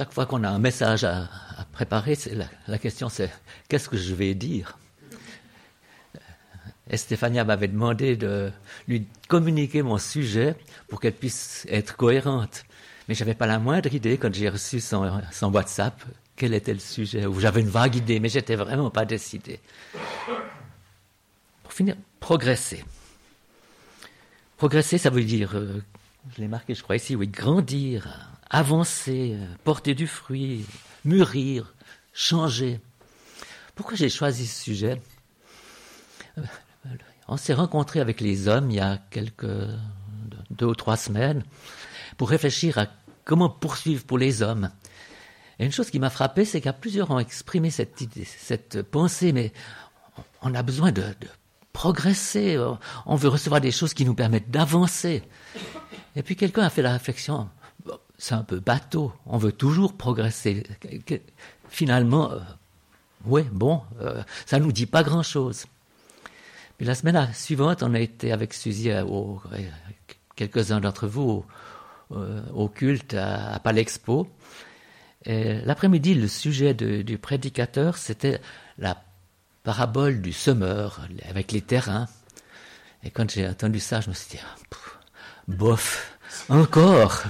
chaque fois qu'on a un message à, préparer, la, question c'est qu'est-ce que je vais dire? Stéphania m'avait demandé de lui communiquer mon sujet pour qu'elle puisse être cohérente. Mais j'avais pas la moindre idée quand j'ai reçu son, WhatsApp quel était le sujet. J'avais une vague idée, mais j'étais vraiment pas décidé. Pour finir, progresser. Progresser, ça veut dire, euh, je l'ai marqué, je crois ici, oui, grandir, avancer, porter du fruit, mûrir, changer. Pourquoi j'ai choisi ce sujet? On s'est rencontré avec les hommes il y a quelques deux ou trois semaines pour réfléchir à comment poursuivre pour les hommes. Et une chose qui m'a frappé, c'est qu'à plusieurs ont exprimé cette idée, cette pensée, mais on a besoin de, de progresser, on veut recevoir des choses qui nous permettent d'avancer. Et puis quelqu'un a fait la réflexion, c'est un peu bateau. On veut toujours progresser. Finalement, euh, oui, bon, euh, ça nous dit pas grand-chose. Puis la semaine suivante, on a été avec Suzy, euh, quelques-uns d'entre vous, au, culte à, Palexpo. L'après-midi, le sujet du prédicateur, c'était la parabole du semeur avec les terrains. Et quand j'ai entendu ça, je me suis dit, ah, bof, encore.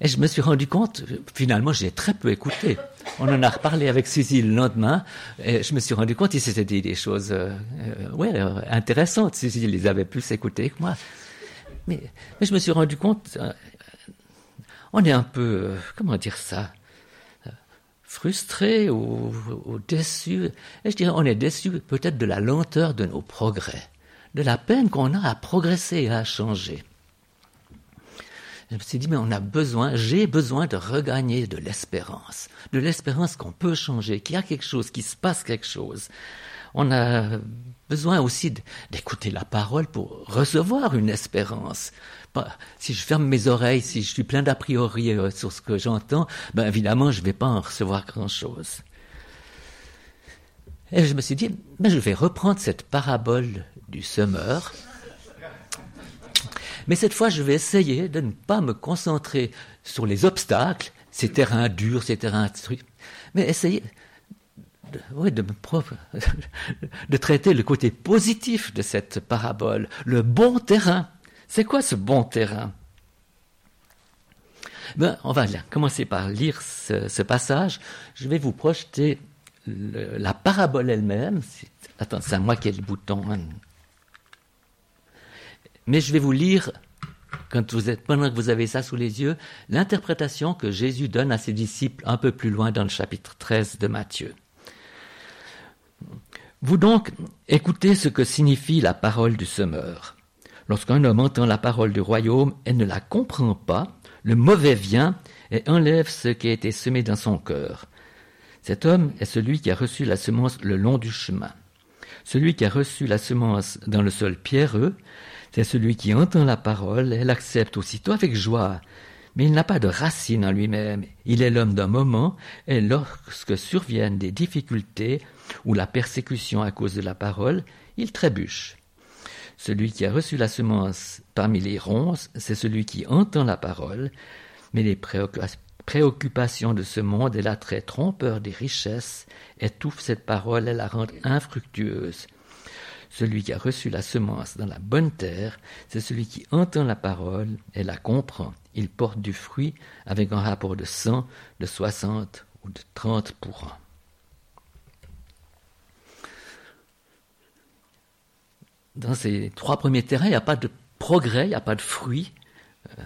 Et je me suis rendu compte, finalement, j'ai très peu écouté. On en a reparlé avec Suzy le lendemain, et je me suis rendu compte qu'il s'était dit des choses euh, euh euh, intéressantes. Suzy les avait plus écoutées que moi. Mais, je me suis rendu compte, euh, on est un peu, comment dire ça, frustré ou, ou déçu. Et je dirais, on est déçu peut-être de la lenteur de nos progrès, de la peine qu'on a à progresser et à changer. Je me suis dit, mais on a besoin, j'ai besoin de regagner de l'espérance, de l'espérance qu'on peut changer, qu'il y a quelque chose, qu'il se passe quelque chose. On a besoin aussi d'écouter la parole pour recevoir une espérance. Si je ferme mes oreilles, si je suis plein d'a priori euh, sur ce que j'entends, ben évidemment, je ne vais pas en recevoir grand-chose. Et je me suis dit, ben je vais reprendre cette parabole du semeur mais cette fois, je vais essayer de ne pas me concentrer sur les obstacles, ces terrains durs, ces terrains trucs, mais essayer de, de, de traiter le côté positif de cette parabole, le bon terrain. C'est quoi ce bon terrain? Ben, On va commencer par lire ce, passage. Je vais vous projeter la parabole elle-même. Attends, c'est à moi qui ai le bouton. Hein. Mais je vais vous lire, quand vous êtes, pendant que vous avez ça sous les yeux, l'interprétation que Jésus donne à ses disciples un peu plus loin dans le chapitre 13 de Matthieu. Vous donc écoutez ce que signifie la parole du semeur. Lorsqu'un homme entend la parole du royaume et ne la comprend pas, le mauvais vient et enlève ce qui a été semé dans son cœur. Cet homme est celui qui a reçu la semence le long du chemin. Celui qui a reçu la semence dans le sol pierreux c'est celui qui entend la parole et l'accepte aussitôt avec joie. Mais il n'a pas de racine en lui-même. Il est l'homme d'un moment, et lorsque surviennent des difficultés ou la persécution à cause de la parole, il trébuche. Celui qui a reçu la semence parmi les ronces, c'est celui qui entend la parole, mais les préoccupations de ce monde et l'attrait trompeur des richesses étouffent cette parole et la rendent infructueuse. Celui qui a reçu la semence dans la bonne terre, c'est celui qui entend la parole et la comprend. Il porte du fruit avec un rapport de 100, de 60 ou de 30 pour an. Dans ces trois premiers terrains, il n'y a pas de progrès, il n'y a pas de fruit, euh,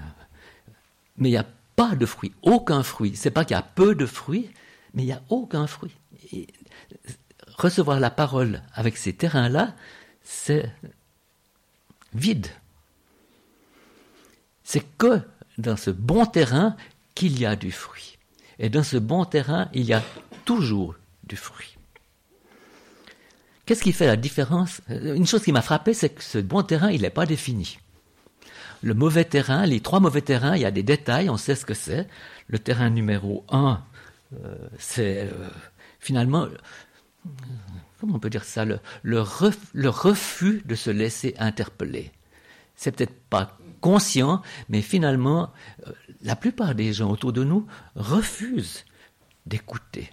mais il n'y a pas de fruit, aucun fruit. C'est pas qu'il y a peu de fruits, mais il n'y a aucun fruit. recevoir la parole avec ces terrains-là, c'est vide. C'est que dans ce bon terrain qu'il y a du fruit. Et dans ce bon terrain, il y a toujours du fruit. Qu'est-ce qui fait la différence? Une chose qui m'a frappé, c'est que ce bon terrain, il n'est pas défini. Le mauvais terrain, les trois mauvais terrains, il y a des détails, on sait ce que c'est. Le terrain numéro un, euh, c'est euh, finalement comment on peut dire ça, le, refus de se laisser interpeller. C'est peut-être pas conscient, mais finalement, euh, la plupart des gens autour de nous refusent d'écouter,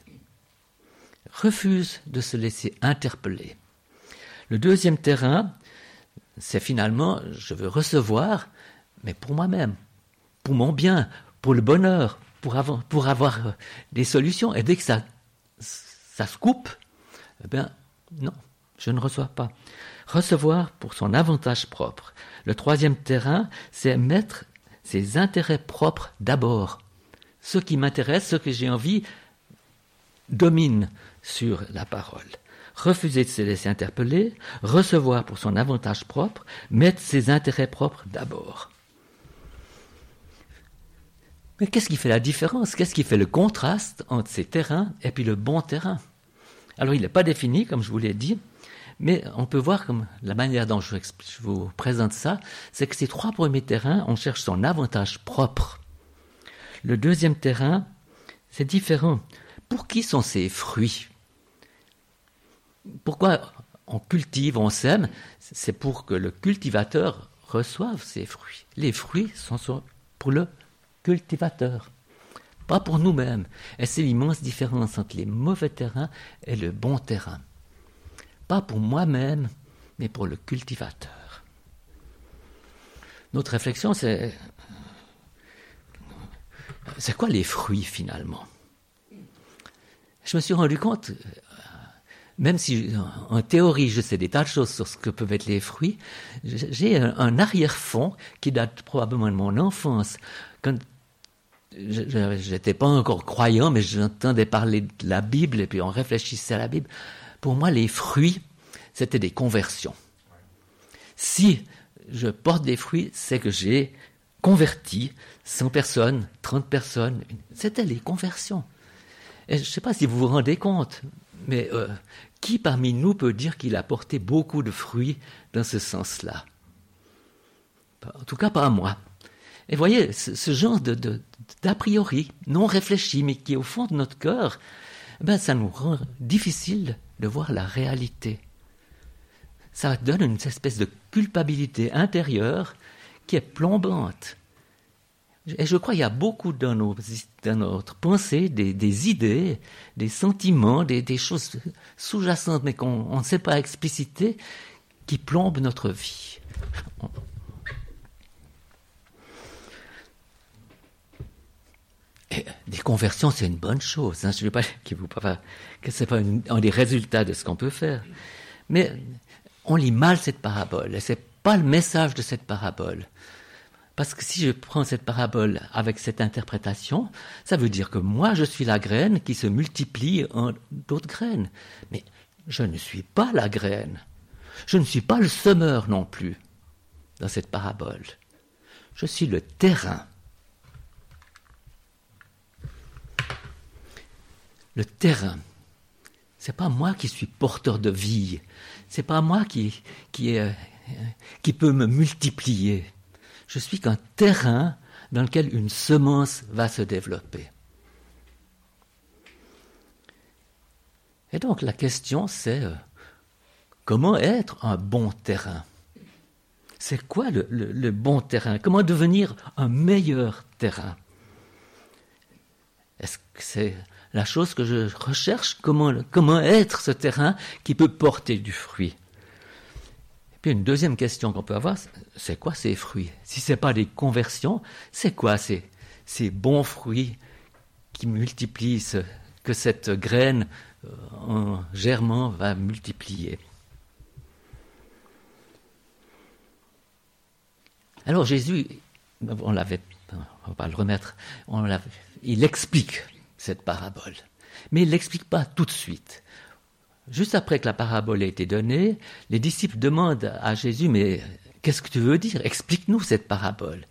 refusent de se laisser interpeller. Le deuxième terrain, c'est finalement, je veux recevoir, mais pour moi-même, pour mon bien, pour le bonheur, pour avoir, pour avoir euh, des solutions. Et dès que ça, ça se coupe, eh bien, non, je ne reçois pas. Recevoir pour son avantage propre. Le troisième terrain, c'est mettre ses intérêts propres d'abord. Ce qui m'intéresse, ce que j'ai envie, domine sur la parole refuser de se laisser interpeller, recevoir pour son avantage propre, mettre ses intérêts propres d'abord. Mais qu'est-ce qui fait la différence? Qu'est-ce qui fait le contraste entre ces terrains et puis le bon terrain? Alors il n'est pas défini, comme je vous l'ai dit, mais on peut voir comme la manière dont je vous présente ça, c'est que ces trois premiers terrains, on cherche son avantage propre. Le deuxième terrain, c'est différent. Pour qui sont ces fruits? Pourquoi on cultive, on sème? C'est pour que le cultivateur reçoive ses fruits. Les fruits sont pour le cultivateur, pas pour nous-mêmes. Et c'est l'immense différence entre les mauvais terrains et le bon terrain. Pas pour moi-même, mais pour le cultivateur. Notre réflexion, c'est c'est quoi les fruits finalement? Je me suis rendu compte même si en théorie je sais des tas de choses sur ce que peuvent être les fruits, j'ai un, arrière-fond qui date probablement de mon enfance. Quand j'étais pas encore croyant, mais j'entendais parler de la Bible et puis on réfléchissait à la Bible. Pour moi, les fruits, c'était des conversions. Si je porte des fruits, c'est que j'ai converti 100 personnes, 30 personnes. C'était les conversions. Et je ne sais pas si vous vous rendez compte, mais euh, qui parmi nous peut dire qu'il a porté beaucoup de fruits dans ce sens-là? En tout cas, pas moi. Et voyez, ce, genre de, d'a priori non réfléchi, mais qui est au fond de notre cœur, ben, ça nous rend difficile de voir la réalité. Ça donne une espèce de culpabilité intérieure qui est plombante. Et je crois qu'il y a beaucoup dans, nos, dans notre pensée des, idées, des sentiments, des, choses sous-jacentes, mais qu'on ne sait pas expliciter, qui plombent notre vie. Des conversions, c'est une bonne chose. Hein. Je ne veux pas que, ce n'est pas un des résultats de ce qu'on peut faire. Mais on lit mal cette parabole. Et ce n'est pas le message de cette parabole. Parce que si je prends cette parabole avec cette interprétation, ça veut dire que moi, je suis la graine qui se multiplie en d'autres graines. Mais je ne suis pas la graine. Je ne suis pas le semeur non plus dans cette parabole. Je suis le terrain. Le terrain. C'est pas moi qui suis porteur de vie. C'est pas moi qui, qui, qui peut me multiplier je suis qu'un terrain dans lequel une semence va se développer. Et donc la question c'est euh, comment être un bon terrain? C'est quoi le, bon terrain? Comment devenir un meilleur terrain? Est-ce que c'est la chose que je recherche comment, comment être ce terrain qui peut porter du fruit. Une deuxième question qu'on peut avoir, c'est quoi ces fruits? Si ce n'est pas des conversions, c'est quoi ces, ces bons fruits qui multiplient, que cette graine euh, en germant va multiplier? Alors Jésus, on l'avait, on va pas le remettre, on il explique cette parabole, mais il l'explique pas tout de suite. Juste après que la parabole a été donnée, les disciples demandent à Jésus, mais qu'est-ce que tu veux dire? Explique-nous cette parabole.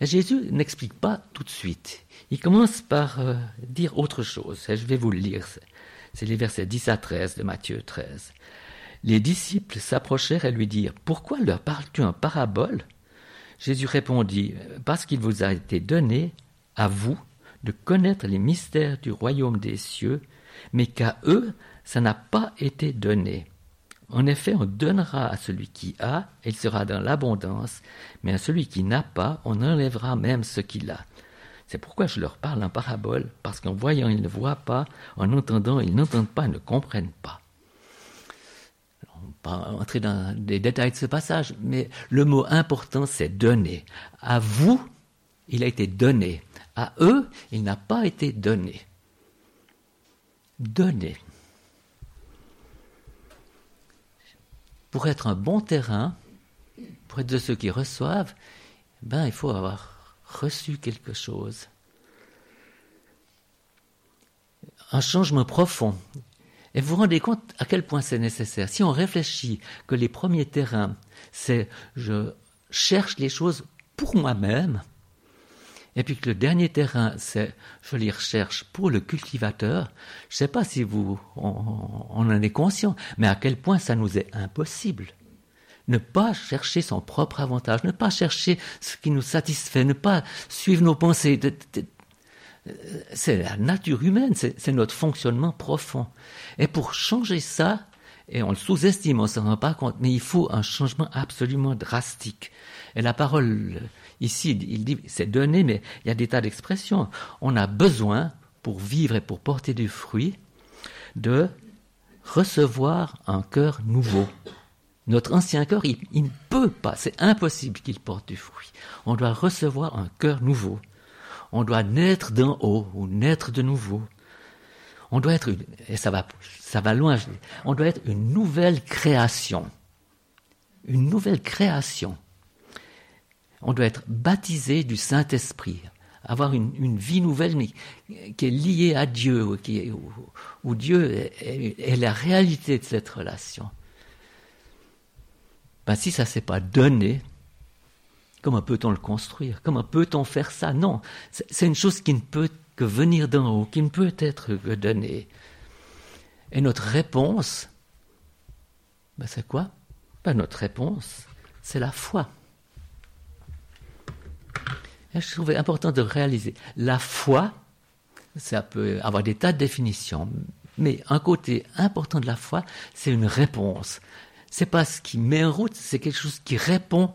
Jésus n'explique pas tout de suite. Il commence par euh, dire autre chose. Et je vais vous le lire. C'est les versets 10 à 13 de Matthieu 13. Les disciples s'approchèrent et lui dirent, Pourquoi leur parles-tu en parabole? Jésus répondit, Parce qu'il vous a été donné, à vous, de connaître les mystères du royaume des cieux, mais qu'à eux, ça n'a pas été donné. En effet, on donnera à celui qui a, il sera dans l'abondance, mais à celui qui n'a pas, on enlèvera même ce qu'il a. C'est pourquoi je leur parle en parabole, parce qu'en voyant, ils ne voient pas, en entendant, ils n'entendent pas, ne comprennent pas. On va pas entrer dans les détails de ce passage, mais le mot important, c'est donner. À vous, il a été donné. À eux, il n'a pas été donné. Donner. Pour être un bon terrain, pour être de ceux qui reçoivent, ben, il faut avoir reçu quelque chose. Un changement profond. Et vous vous rendez compte à quel point c'est nécessaire. Si on réfléchit que les premiers terrains, c'est je cherche les choses pour moi-même, et puis que le dernier terrain, c'est je les recherche pour le cultivateur. Je ne sais pas si vous on, on, en est conscient, mais à quel point ça nous est impossible. Ne pas chercher son propre avantage, ne pas chercher ce qui nous satisfait, ne pas suivre nos pensées. C'est la nature humaine, c'est notre fonctionnement profond. Et pour changer ça, et on le sous-estime, on ne s'en rend pas compte, mais il faut un changement absolument drastique. Et la parole, ici, il dit, c'est donné, mais il y a des tas d'expressions. On a besoin, pour vivre et pour porter du fruit, de recevoir un cœur nouveau. Notre ancien cœur, il, ne peut pas, c'est impossible qu'il porte du fruit. On doit recevoir un cœur nouveau. On doit naître d'en haut ou naître de nouveau. On doit être, et ça va, ça va loin, on doit être une nouvelle création. Une nouvelle création on doit être baptisé du Saint-Esprit, avoir une, vie nouvelle qui est liée à Dieu, où, Dieu est, est, la réalité de cette relation. Ben, si ça ne s'est pas donné, comment peut-on le construire? Comment peut-on faire ça? Non, c'est une chose qui ne peut que venir d'en haut, qui ne peut être que donnée. Et notre réponse, ben c'est quoi? Ben Notre réponse, c'est la foi. Je trouvais important de réaliser. La foi, ça peut avoir des tas de définitions, mais un côté important de la foi, c'est une réponse. C'est pas ce qui met en route, c'est quelque chose qui répond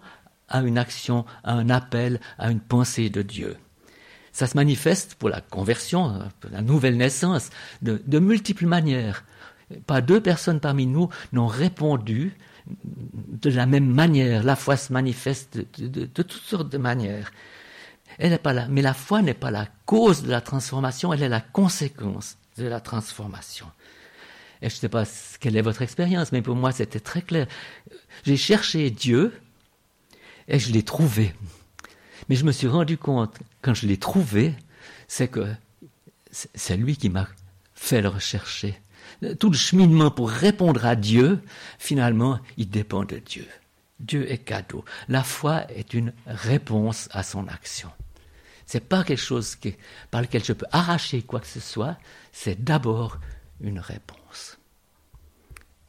à une action, à un appel, à une pensée de Dieu. Ça se manifeste pour la conversion, pour la nouvelle naissance, de multiples manières. Pas deux personnes parmi nous n'ont répondu de la même manière. La foi se manifeste de, toutes sortes de manières. Elle n'est pas là. Mais la foi n'est pas la cause de la transformation, elle est la conséquence de la transformation. Et je ne sais pas quelle est votre expérience, mais pour moi c'était très clair. J'ai cherché Dieu et je l'ai trouvé. Mais je me suis rendu compte, quand je l'ai trouvé, c'est que c'est lui qui m'a fait le rechercher. Tout le cheminement pour répondre à Dieu, finalement, il dépend de Dieu. Dieu est cadeau. La foi est une réponse à son action. C'est pas quelque chose qui, par lequel je peux arracher quoi que ce soit, c'est d'abord une réponse.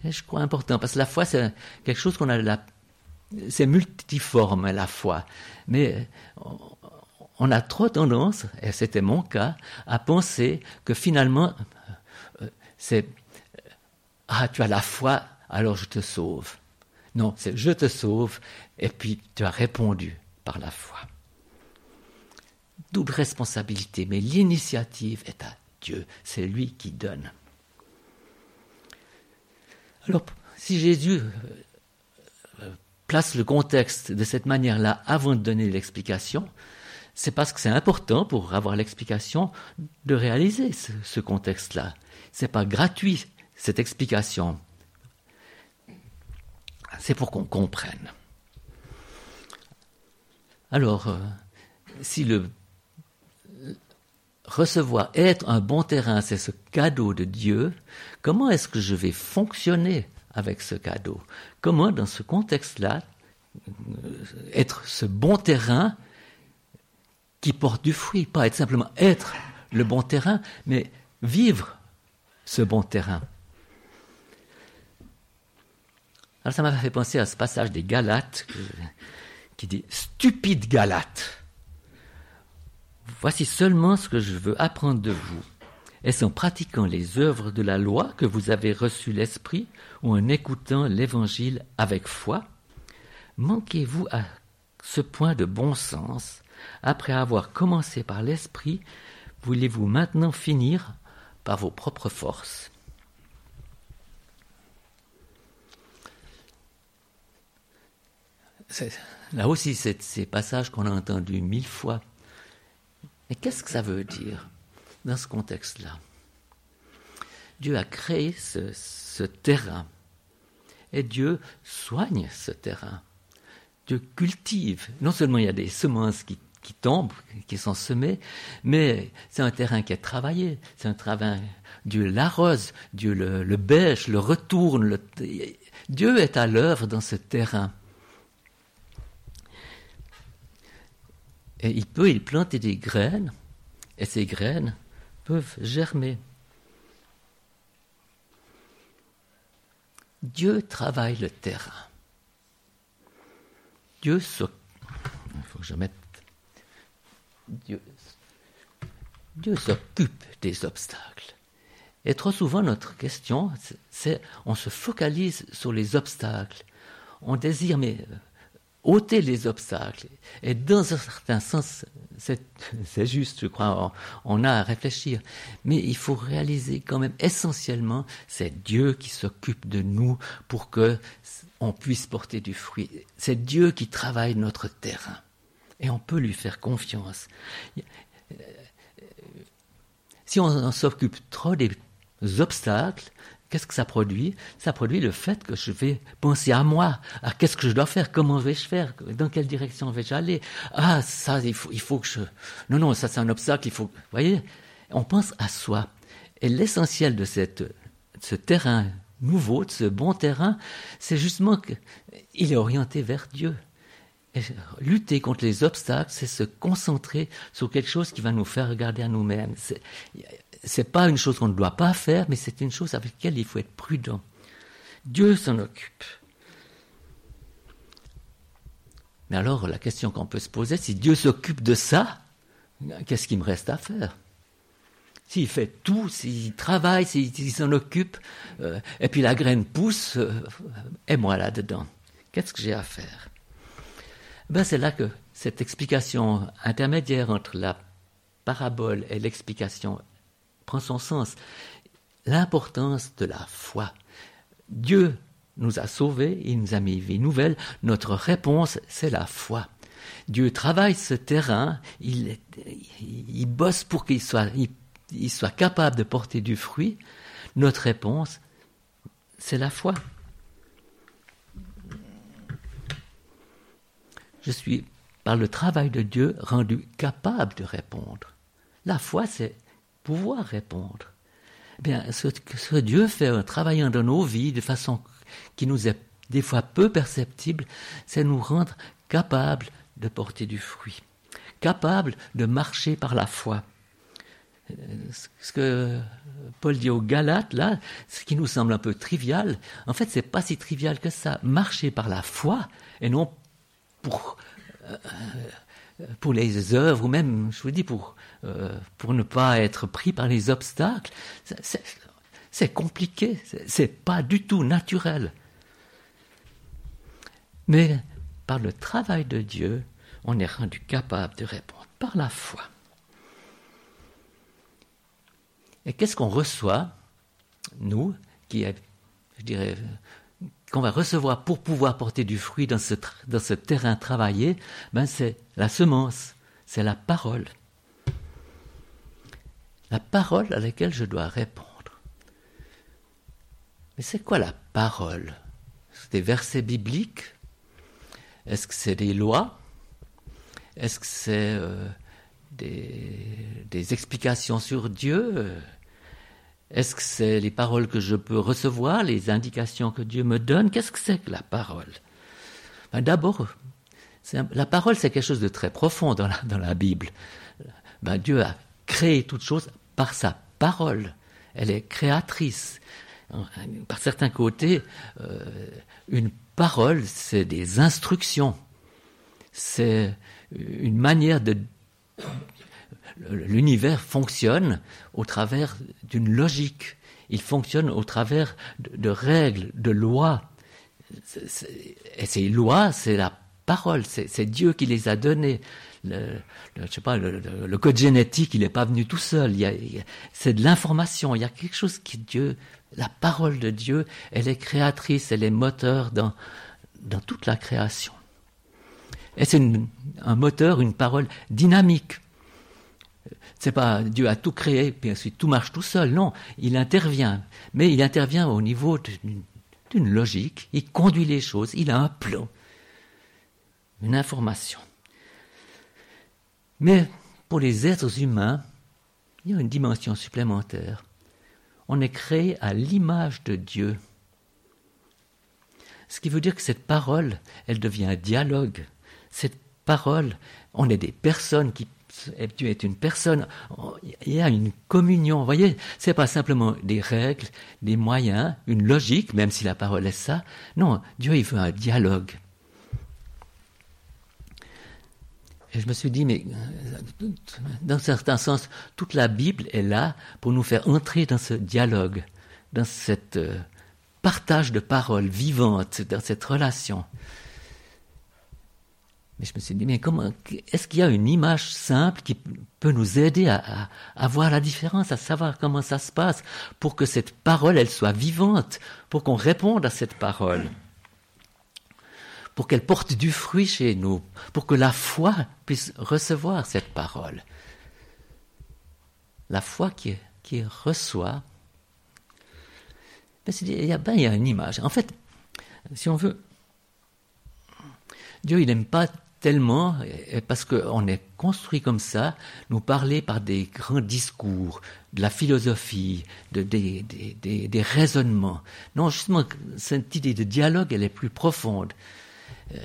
Et je crois important, parce que la foi, c'est quelque chose qu'on a la, c'est multiforme, la foi. Mais on a trop tendance, et c'était mon cas, à penser que finalement, c'est, ah, tu as la foi, alors je te sauve. Non, c'est je te sauve, et puis tu as répondu par la foi toute responsabilité, mais l'initiative est à Dieu, c'est lui qui donne. Alors, si Jésus euh, place le contexte de cette manière-là avant de donner l'explication, c'est parce que c'est important pour avoir l'explication de réaliser ce, ce contexte-là. C'est pas gratuit cette explication. C'est pour qu'on comprenne. Alors, euh, si le recevoir, être un bon terrain, c'est ce cadeau de Dieu, comment est-ce que je vais fonctionner avec ce cadeau? Comment, dans ce contexte-là, être ce bon terrain qui porte du fruit, pas être simplement être le bon terrain, mais vivre ce bon terrain. Alors ça m'a fait penser à ce passage des Galates qui dit stupide Galate. Voici seulement ce que je veux apprendre de vous. Est-ce en pratiquant les œuvres de la loi que vous avez reçu l'Esprit ou en écoutant l'Évangile avec foi? Manquez-vous à ce point de bon sens Après avoir commencé par l'esprit, voulez-vous maintenant finir par vos propres forces? Là aussi, c'est ces passages qu'on a entendus mille fois. Mais qu'est-ce que ça veut dire dans ce contexte-là? Dieu a créé ce, ce terrain et Dieu soigne ce terrain. Dieu cultive. Non seulement il y a des semences qui, tombent, qui sont semées, mais c'est un terrain qui est travaillé. C'est un travail. Dieu l'arrose, Dieu le, bêche, le retourne. Dieu est à l'œuvre dans ce terrain. Et il peut y planter des graines, et ces graines peuvent germer. Dieu travaille le terrain. Dieu s'occupe. Des obstacles. Et trop souvent, notre question, c'est on se focalise sur les obstacles. On désire, mais ôter les obstacles. Et dans un certain sens, c'est juste, je crois, on, a à réfléchir. Mais il faut réaliser quand même, essentiellement, c'est Dieu qui s'occupe de nous pour que on puisse porter du fruit. C'est Dieu qui travaille notre terrain. Et on peut lui faire confiance. Si on s'occupe trop des obstacles, Qu'est-ce que ça produit? Ça produit le fait que je vais penser à moi, à qu'est-ce que je dois faire, comment vais-je faire, dans quelle direction vais-je aller? Ah, ça, il faut, il faut que je... Non, non, ça c'est un obstacle, il faut... Vous voyez? On pense à soi. Et l'essentiel de cette, ce terrain nouveau, de ce bon terrain, c'est justement qu'il est orienté vers Dieu. Et lutter contre les obstacles, c'est se concentrer sur quelque chose qui va nous faire regarder à nous-mêmes c'est pas une chose qu'on ne doit pas faire, mais c'est une chose avec laquelle il faut être prudent. Dieu s'en occupe. Mais alors, la question qu'on peut se poser, si Dieu s'occupe de ça, qu'est-ce qu'il me reste à faire? S'il fait tout, s'il travaille, s'il s'en occupe, euh, et puis la graine pousse, euh, et moi là-dedans, qu'est-ce que j'ai à faire? Ben, C'est là que cette explication intermédiaire entre la parabole et l'explication prend son sens. L'importance de la foi. Dieu nous a sauvés, il nous a mis vie nouvelle. Notre réponse, c'est la foi. Dieu travaille ce terrain, il, il bosse pour qu'il soit, il soit capable de porter du fruit. Notre réponse, c'est la foi. Je suis, par le travail de Dieu, rendu capable de répondre. La foi, c'est pouvoir répondre. Eh bien, ce que Dieu fait en travaillant dans nos vies de façon qui nous est des fois peu perceptible, c'est nous rendre capables de porter du fruit, capables de marcher par la foi. Ce que Paul dit aux Galates, là, ce qui nous semble un peu trivial, en fait, c'est pas si trivial que ça. Marcher par la foi et non pour, euh, pour les œuvres, ou même, je vous dis, pour euh, pour ne pas être pris par les obstacles, c'est compliqué, c'est pas du tout naturel. Mais par le travail de Dieu, on est rendu capable de répondre par la foi. Et qu'est-ce qu'on reçoit, nous, qui est, je dirais, qu'on va recevoir pour pouvoir porter du fruit dans ce, dans ce terrain travaillé, ben c'est la semence, c'est la parole. La parole à laquelle je dois répondre. Mais c'est quoi la parole? C'est des versets bibliques? Est-ce que c'est des lois? Est-ce que c'est euh, des, explications sur Dieu Est-ce que c'est les paroles que je peux recevoir, les indications que Dieu me donne? Qu'est-ce que c'est que la parole? Ben D'abord, la parole, c'est quelque chose de très profond dans la, Bible. Ben Dieu a créé toute chose par sa parole. Elle est créatrice. Par certains côtés, euh, une parole, c'est des instructions. C'est une manière de... L'univers fonctionne au travers d'une logique. Il fonctionne au travers de, règles, de lois. Et ces lois, c'est la paroles, c'est Dieu qui les a données. Le, je sais pas, le, code génétique, il n'est pas venu tout seul. C'est de l'information. Il y a quelque chose qui Dieu, la parole de Dieu, elle est créatrice, elle est moteur dans toute la création. Et c'est un moteur, une parole dynamique. C'est pas Dieu a tout créé, puis ensuite tout marche tout seul. Non, il intervient. Mais il intervient au niveau d'une logique. Il conduit les choses. Il a un plan, une information. Mais pour les êtres humains, il y a une dimension supplémentaire. On est créé à l'image de Dieu. Ce qui veut dire que cette parole, elle devient un dialogue. Cette parole, on est des personnes qui Dieu est une personne, il y a une communion. Vous voyez, c'est pas simplement des règles, des moyens, une logique, même si la parole est ça. Non, Dieu, il veut un dialogue. Et je me suis dit, mais dans un certain sens, toute la Bible est là pour nous faire entrer dans ce dialogue, dans cette euh, partage de paroles vivantes, dans cette relation. Mais je me suis dit, mais comment, est-ce qu'il y a une image simple qui peut nous aider à, à, voir la différence, à savoir comment ça se passe, pour que cette parole, elle soit vivante, pour qu'on réponde à cette parole, pour qu'elle porte du fruit chez nous, pour que la foi puisse recevoir cette parole. La foi qui, qui reçoit. il y, a, ben, il y a une image. En fait, si on veut, Dieu, il n'aime pas tellement, parce qu'on est construit comme ça, nous parler par des grands discours, de la philosophie, de, des, raisonnements. Non, justement, cette idée de dialogue, elle est plus profonde. Euh,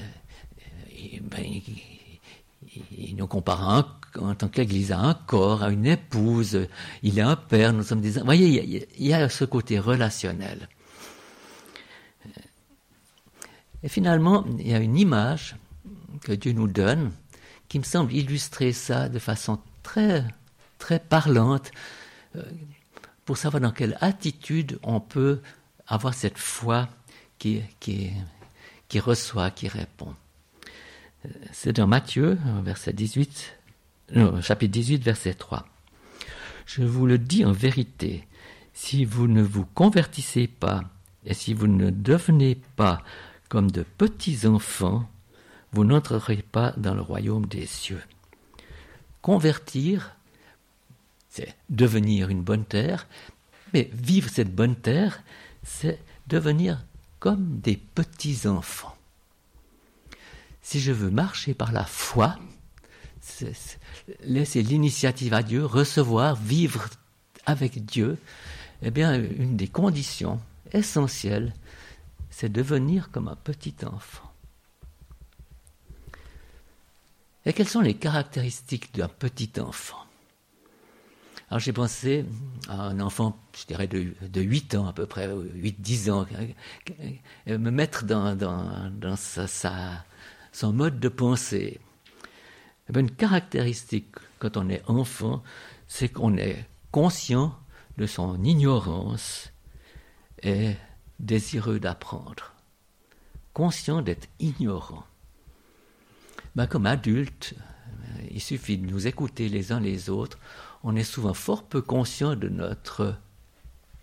ben, il, nous compare en tant qu'Église à un corps, à une épouse, il est un père, nous sommes des... Vous voyez, il y a ce côté relationnel. Et finalement, il y a une image que Dieu nous donne, qui me semble illustrer ça de façon très, très parlante, euh, pour savoir dans quelle attitude on peut avoir cette foi qui, qui, qui reçoit, qui répond. Euh, c'est dans Matthieu, verset 18, chapitre 18, verset 3. Je vous le dis en vérité, si vous ne vous convertissez pas et si vous ne devenez pas comme de petits enfants, vous n'entrerez pas dans le royaume des cieux. Convertir, c'est devenir une bonne terre, mais vivre cette bonne terre, c'est devenir comme des petits-enfants. Si je veux marcher par la foi, laisser l'initiative à Dieu, recevoir, vivre avec Dieu, eh bien, une des conditions essentielles, c'est devenir comme un petit enfant. Et quelles sont les caractéristiques d'un petit enfant? Alors j'ai pensé à un enfant, je dirais de, de 8 ans à peu près, 8-10 ans, me mettre dans, dans, sa, son mode de pensée. Eh une caractéristique quand on est enfant, c'est qu'on est conscient de son ignorance et désireux d'apprendre. Conscient d'être ignorant. Ben, comme adulte, il suffit de nous écouter les uns les autres. On est souvent fort peu conscient de notre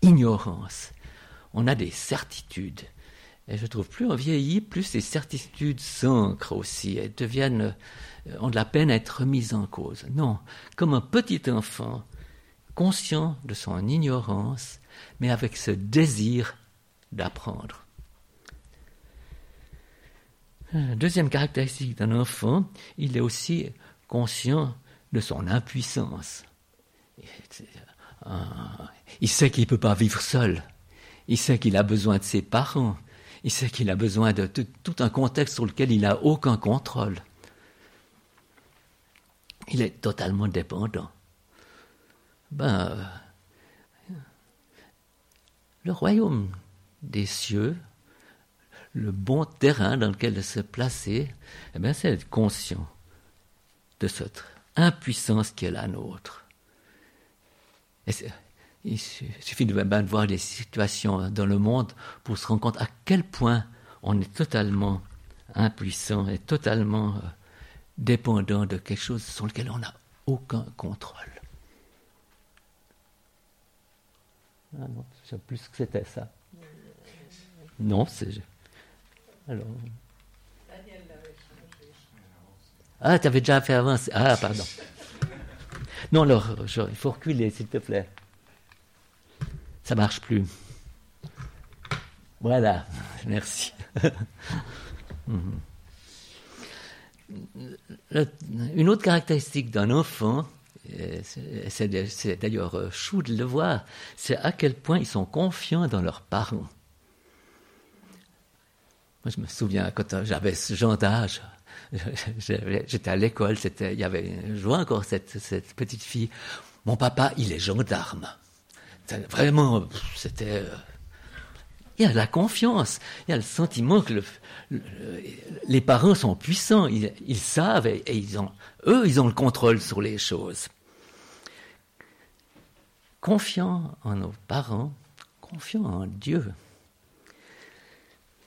ignorance. On a des certitudes. Et je trouve plus on vieillit, plus ces certitudes s'ancrent aussi. Elles deviennent, euh, ont de la peine à être mises en cause. Non, comme un petit enfant, conscient de son ignorance, mais avec ce désir d'apprendre. Deuxième caractéristique d'un enfant, il est aussi conscient de son impuissance. Il sait qu'il ne peut pas vivre seul. Il sait qu'il a besoin de ses parents. Il sait qu'il a besoin de tout un contexte sur lequel il n'a aucun contrôle. Il est totalement dépendant. Ben, le royaume des cieux le bon terrain dans lequel se placer, eh bien, c'est être conscient de cette impuissance qui est la nôtre. il suffit de, voir les situations dans le monde pour se rendre compte à quel point on est totalement impuissant et totalement euh, dépendant de quelque chose sur lequel on n'a aucun contrôle. Ah non, sais plus que c'était ça. Non, c'est. Alors. Ah, tu avais déjà fait avancer. Ah, pardon. Non, alors, il faut reculer, s'il te plaît. Ça marche plus. Voilà, merci. Mhm. Une autre caractéristique d'un enfant, c'est d'ailleurs euh, chou de le voir, c'est à quel point ils sont confiants dans leurs parents. Moi, je me souviens quand j'avais ce genre d'âge, j'étais à l'école, il y avait, je vois encore cette, petite fille. Mon papa, il est gendarme. Vraiment, c'était il y a la confiance, il y a le sentiment que les parents sont puissants, ils, savent et, ils ont, eux, ils ont le contrôle sur les choses. Confiant en nos parents, confiant en Dieu.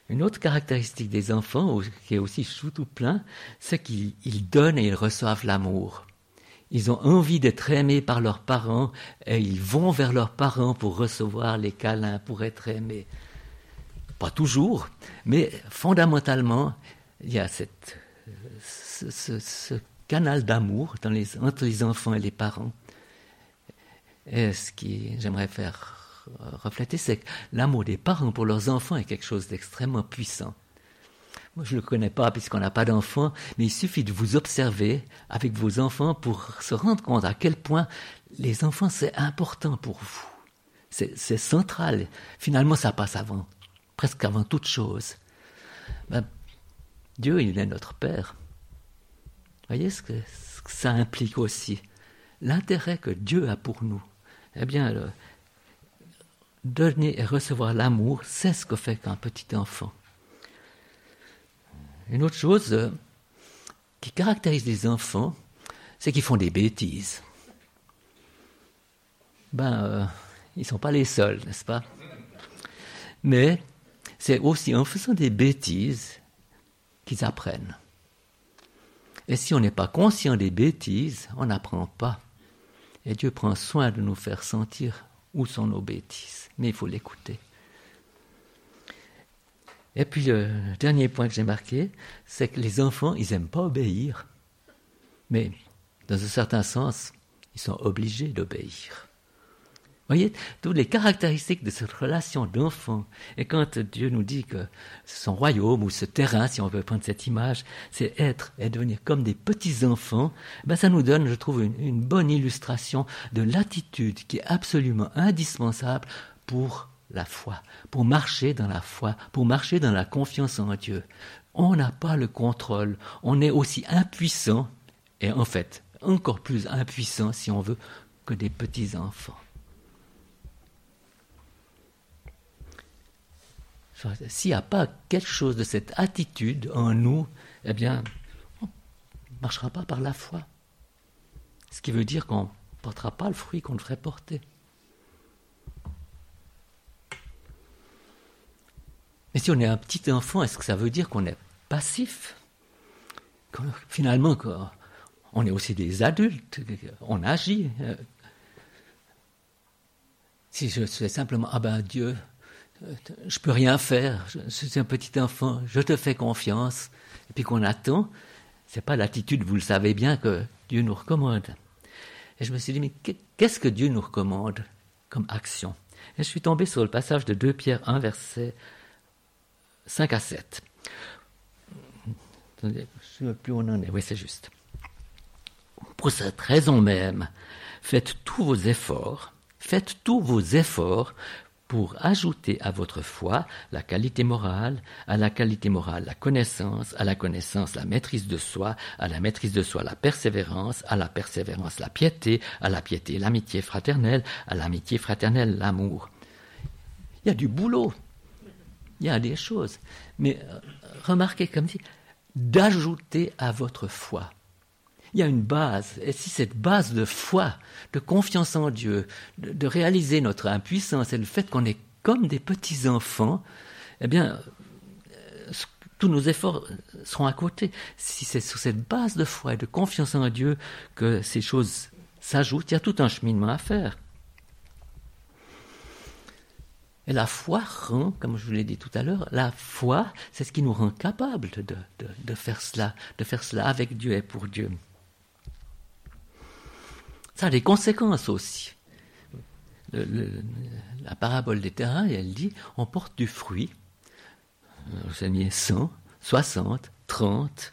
Une autre caractéristique des enfants, qui est aussi tout plein, c'est qu'ils donnent et ils reçoivent l'amour. Ils ont envie d'être aimés par leurs parents et ils vont vers leurs parents pour recevoir les câlins, pour être aimés. Pas toujours, mais fondamentalement, il y a ce, canal d'amour entre les enfants et les parents. Et ce qui j'aimerais faire refléter, c'est que l'amour des parents pour leurs enfants est quelque chose d'extrêmement puissant. Moi, je ne le connais pas puisqu'on n'a pas d'enfants, mais il suffit de vous observer avec vos enfants pour se rendre compte à quel point les enfants, c'est important pour vous. C'est central. Finalement, ça passe avant presque avant toute chose. Ben, Dieu, il est notre Père. Voyez ce que, ça implique aussi. L'intérêt que Dieu a pour nous. Eh bien, donner et recevoir l'amour, c'est ce que fait qu'un petit enfant. Une autre chose euh, qui caractérise les enfants, c'est qu'ils font des bêtises. Ben, euh, ils ne sont pas les seuls, n'est-ce pas? Mais c'est aussi en faisant des bêtises qu'ils apprennent. Et si on n'est pas conscient des bêtises, on n'apprend pas. Et Dieu prend soin de nous faire sentir où sont nos. Mais il faut l'écouter. Et puis le dernier point que j'ai marqué, c'est que les enfants, ils n'aiment pas obéir. Mais dans un certain sens, ils sont obligés d'obéir voyez, toutes les caractéristiques de cette relation d'enfant. Et quand Dieu nous dit que son royaume ou ce terrain, si on veut prendre cette image, c'est être et devenir comme des petits-enfants, ben ça nous donne, je trouve, une, une bonne illustration de l'attitude qui est absolument indispensable pour la foi, pour marcher dans la foi, pour marcher dans la confiance en Dieu. On n'a pas le contrôle, on est aussi impuissant, et en fait, encore plus impuissant, si on veut, que des petits-enfants. S'il n'y a pas quelque chose de cette attitude en nous, eh bien, on ne marchera pas par la foi. Ce qui veut dire qu'on ne portera pas le fruit qu'on devrait porter. Mais si on est un petit enfant, est-ce que ça veut dire qu'on est passif? Finalement, on est aussi des adultes, on agit. Si je fais simplement, ah ben Dieu, je peux rien faire, je, suis un petit enfant, je te fais confiance, et puis qu'on attend, c'est pas l'attitude, vous le savez bien, que Dieu nous recommande. Et je me suis dit, mais qu'est-ce que Dieu nous recommande comme action? Et je suis tombé sur le passage de 2 Pierre 1, verset 5 à 7. Attendez, je ne sais plus où on en est, oui, c'est juste. Pour cette raison même, faites tous vos efforts, faites tous vos efforts pour ajouter à votre foi la qualité morale, à la qualité morale la connaissance, à la connaissance la maîtrise de soi, à la maîtrise de soi la persévérance, à la persévérance la piété, à la piété l'amitié fraternelle, à l'amitié fraternelle l'amour. Il y a du boulot, il y a des choses, mais euh, remarquez comme dit, d'ajouter à votre foi il y a une base. Et si cette base de foi, de confiance en Dieu, de, réaliser notre impuissance et le fait qu'on est comme des petits-enfants, eh bien, tous nos efforts seront à côté. Si c'est sur cette base de foi et de confiance en Dieu que ces choses s'ajoutent, il y a tout un cheminement à faire. Et la foi rend, comme je vous l'ai dit tout à l'heure, la foi, c'est ce qui nous rend capable de, de, faire cela, de faire cela avec Dieu et pour Dieu. Ça a des conséquences aussi. la parabole des terrains, elle dit, on porte du fruit. J'ai mis 100, 60, 30,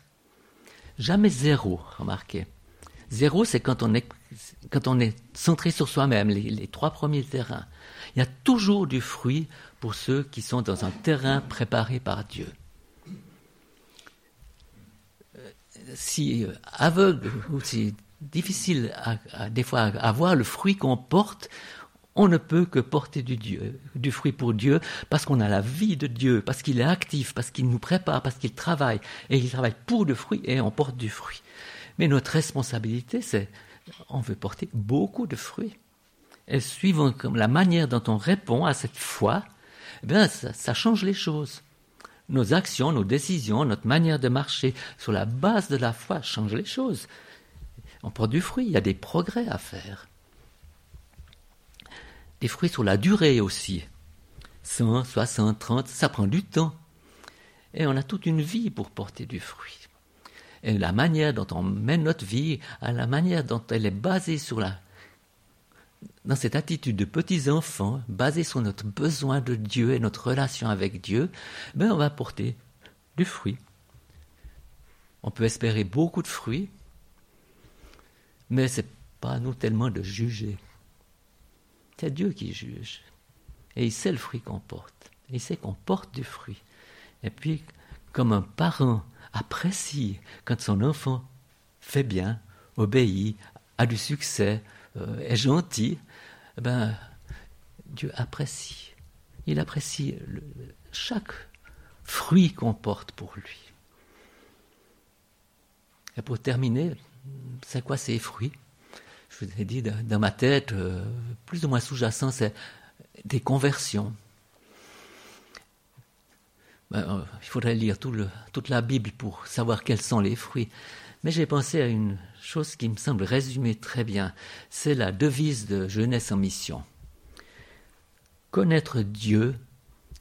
jamais zéro, remarquez. Zéro, c'est quand on est, quand on est centré sur soi-même, les trois premiers terrains. Il y a toujours du fruit pour ceux qui sont dans un terrain préparé par Dieu. Euh, si euh, aveugle ou si difficile à, des fois à, voir le fruit qu'on porte, on ne peut que porter du Dieu, du fruit pour Dieu, parce qu'on a la vie de Dieu, parce qu'il est actif, parce qu'il nous prépare, parce qu'il travaille, et il travaille pour le fruit, et on porte du fruit. Mais notre responsabilité, c'est, on veut porter beaucoup de fruits et suivant la manière dont on répond à cette foi, eh bien, ça, change les choses. Nos actions, nos décisions, notre manière de marcher sur la base de la foi changent les choses. On porte du fruit, il y a des progrès à faire. Des fruits sur la durée aussi. 100, 60, 30, ça prend du temps. Et on a toute une vie pour porter du fruit. Et la manière dont on mène notre vie, à la manière dont elle est basée sur la dans cette attitude de petits enfants, basée sur notre besoin de Dieu et notre relation avec Dieu, ben on va porter du fruit. On peut espérer beaucoup de fruits, mais ce n'est pas à nous tellement de juger. C'est Dieu qui juge. Et il sait le fruit qu'on porte. Il sait qu'on porte du fruit. Et puis, comme un parent apprécie quand son enfant fait bien, obéit, a du succès, euh, est gentil, eh ben, Dieu apprécie. Il apprécie chaque fruit qu'on porte pour lui. Et pour terminer, c'est quoi ces fruits? Je vous ai dit, dans ma tête, euh, plus ou moins sous-jacent, c'est des conversions. Ben, euh, il faudrait lire toute la Bible pour savoir quels sont les fruits. Mais j'ai pensé à une chose qui me semble résumer très bien. C'est la devise de Jeunesse en mission. Connaître Dieu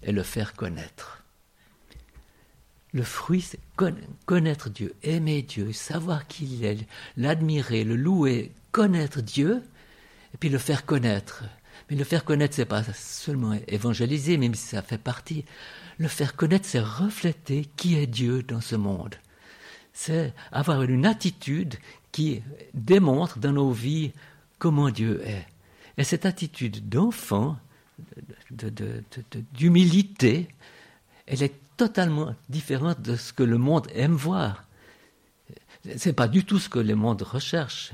et le faire connaître. Le fruit, c'est connaître Dieu, aimer Dieu, savoir qui il est, l'admirer, le louer, connaître Dieu, et puis le faire connaître. Mais le faire connaître, c'est pas seulement évangéliser, même si ça fait partie. Le faire connaître, c'est refléter qui est Dieu dans ce monde c'est avoir une attitude qui démontre dans nos vies comment Dieu est. Et cette attitude d'enfant, d'humilité, elle est totalement différente de ce que le monde aime voir. Ce n'est pas du tout ce que le monde recherche.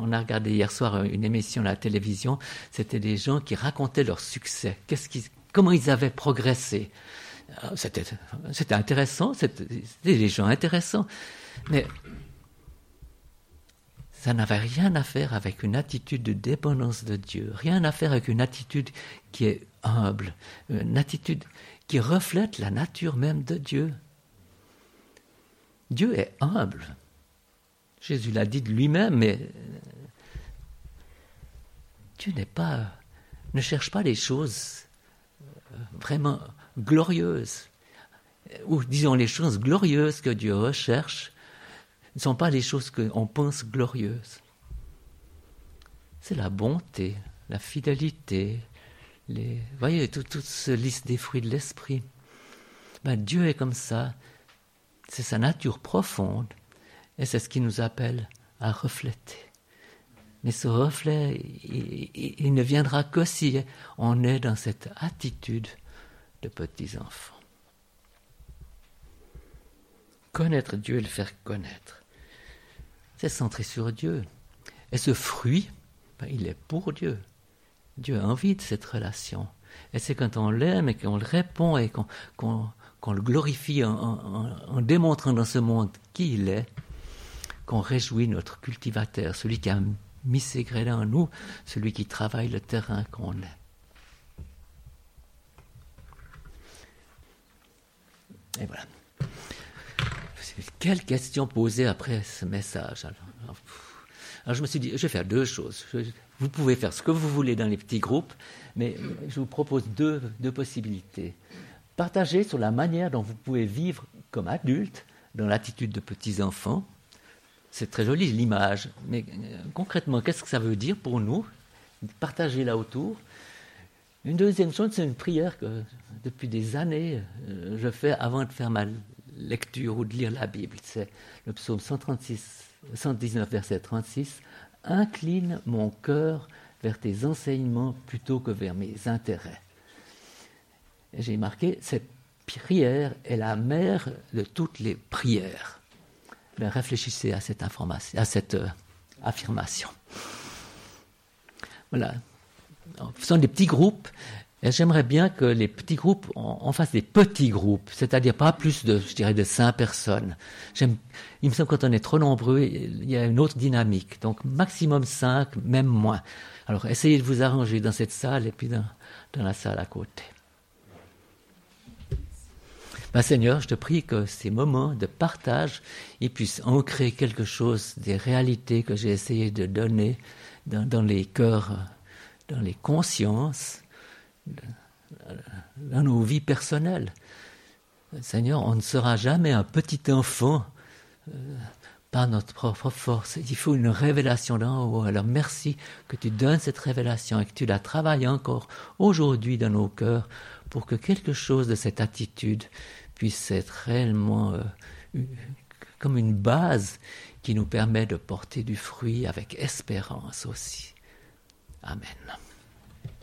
On a regardé hier soir une émission à la télévision, c'était des gens qui racontaient leur succès, comment ils avaient progressé? C'était intéressant, c'était des gens intéressants. Mais ça n'avait rien à faire avec une attitude de dépendance de Dieu, rien à faire avec une attitude qui est humble, une attitude qui reflète la nature même de Dieu. Dieu est humble. Jésus l'a dit de lui-même, mais Dieu n'est pas, ne cherche pas les choses vraiment glorieuses, ou disons les choses glorieuses que Dieu recherche, ne sont pas les choses qu'on pense glorieuses. C'est la bonté, la fidélité, les, voyez, toute cette liste des fruits de l'esprit. Ben, Dieu est comme ça, c'est sa nature profonde, et c'est ce qui nous appelle à refléter. Mais ce reflet, il, ne viendra que si on est dans cette attitude de petits enfants. Connaître Dieu et le faire connaître, c'est centrer sur Dieu. Et ce fruit, ben, il est pour Dieu. Dieu a envie cette relation. Et c'est quand on l'aime et qu'on le répond et qu'on le glorifie en, démontrant dans ce monde qui il est, qu'on réjouit notre cultivateur, celui qui a mis ses graines en nous, celui qui travaille le terrain qu'on est. Et voilà. Quelle question poser après ce message je me suis dit, je vais faire deux choses. vous pouvez faire ce que vous voulez dans les petits groupes, mais je vous propose deux, deux possibilités. Partager sur la manière dont vous pouvez vivre comme adulte dans l'attitude de petits enfants. C'est très joli l'image, mais euh, concrètement, qu'est-ce que ça veut dire pour nous Partager là autour? Une deuxième chose, c'est une prière que depuis des années euh, je fais avant de faire ma lecture ou de lire la Bible. C'est le psaume 136, 119, verset 36. Incline mon cœur vers tes enseignements plutôt que vers mes intérêts. J'ai marqué, cette prière est la mère de toutes les prières. Mais réfléchissez à cette information, à cette euh, affirmation. Voilà. Ce sont des petits groupes j'aimerais bien que les petits groupes, on, fasse des petits groupes, c'est-à-dire pas plus de, je dirais, de cinq personnes. il me semble que quand on est trop nombreux, il y a une autre dynamique. Donc maximum cinq, même moins. Alors essayez de vous arranger dans cette salle et puis dans, la salle à côté. Ben, Seigneur, je te prie que ces moments de partage, ils puissent ancrer quelque chose des réalités que j'ai essayé de donner dans les cœurs, dans les consciences dans nos vies personnelles. Seigneur, on ne sera jamais un petit enfant euh, par notre propre force. Il faut une révélation d'en haut. Alors merci que tu donnes cette révélation et que tu la travailles encore aujourd'hui dans nos cœurs pour que quelque chose de cette attitude puisse être réellement euh, comme une base qui nous permet de porter du fruit avec espérance aussi. Amen.